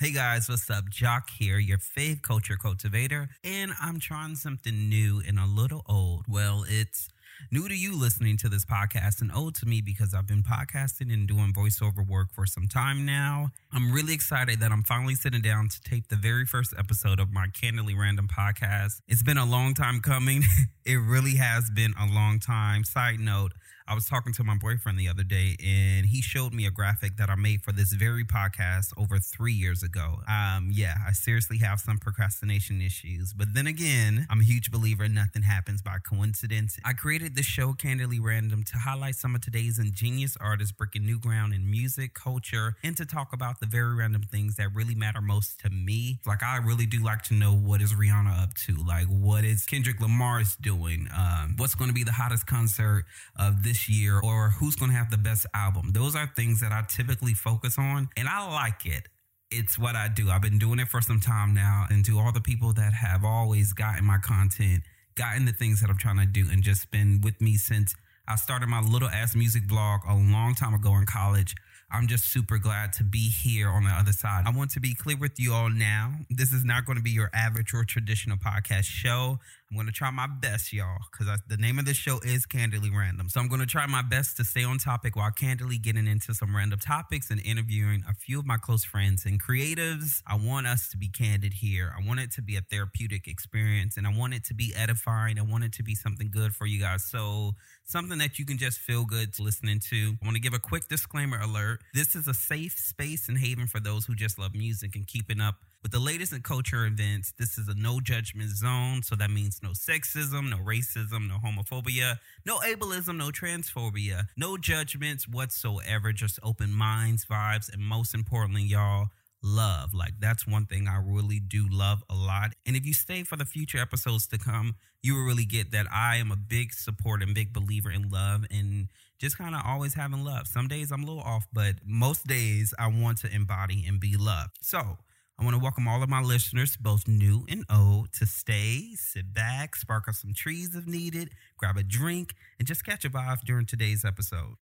Hey guys, what's up? Jacques here, your fave culture cultivator, and I'm trying something new and a little old. Well, it's new to you listening to this podcast and old to me because I've been podcasting and doing voiceover work for some time now. I'm really excited that I'm finally sitting down to tape the very first episode of my Candidly Random podcast. It's been a long time coming. it really has been a long time. Side note, I was talking to my boyfriend the other day and he showed me a graphic that I made for this very podcast over three years ago. Um, yeah, I seriously have some procrastination issues. But then again, I'm a huge believer nothing happens by coincidence. I created this show Candidly Random to highlight some of today's ingenious artists breaking new ground in music, culture, and to talk about the very random things that really matter most to me. Like, I really do like to know what is Rihanna up to? Like, what is Kendrick Lamar's doing? Um, what's going to be the hottest concert of this year or who's going to have the best album. Those are things that I typically focus on and I like it. It's what I do. I've been doing it for some time now. And to all the people that have always gotten my content, gotten the things that I'm trying to do, and just been with me since I started my little ass music blog a long time ago in college. I'm just super glad to be here on the other side. I want to be clear with you all now. This is not going to be your average or traditional podcast show. I'm going to try my best, y'all, because the name of the show is Candidly Random. So I'm going to try my best to stay on topic while candidly getting into some random topics and interviewing a few of my close friends and creatives. I want us to be candid here. I want it to be a therapeutic experience and I want it to be edifying. I want it to be something good for you guys. So something that you can just feel good listening to. I want to give a quick disclaimer alert. This is a safe space and haven for those who just love music and keeping up with the latest in culture events. This is a no judgment zone, so that means no sexism, no racism, no homophobia, no ableism, no transphobia, no judgments whatsoever, just open minds, vibes, and most importantly, y'all, love. Like that's one thing I really do love a lot. And if you stay for the future episodes to come, you will really get that I am a big support and big believer in love and just kind of always having love. Some days I'm a little off, but most days I want to embody and be loved. So I want to welcome all of my listeners, both new and old, to stay, sit back, spark up some trees if needed, grab a drink, and just catch a vibe during today's episode.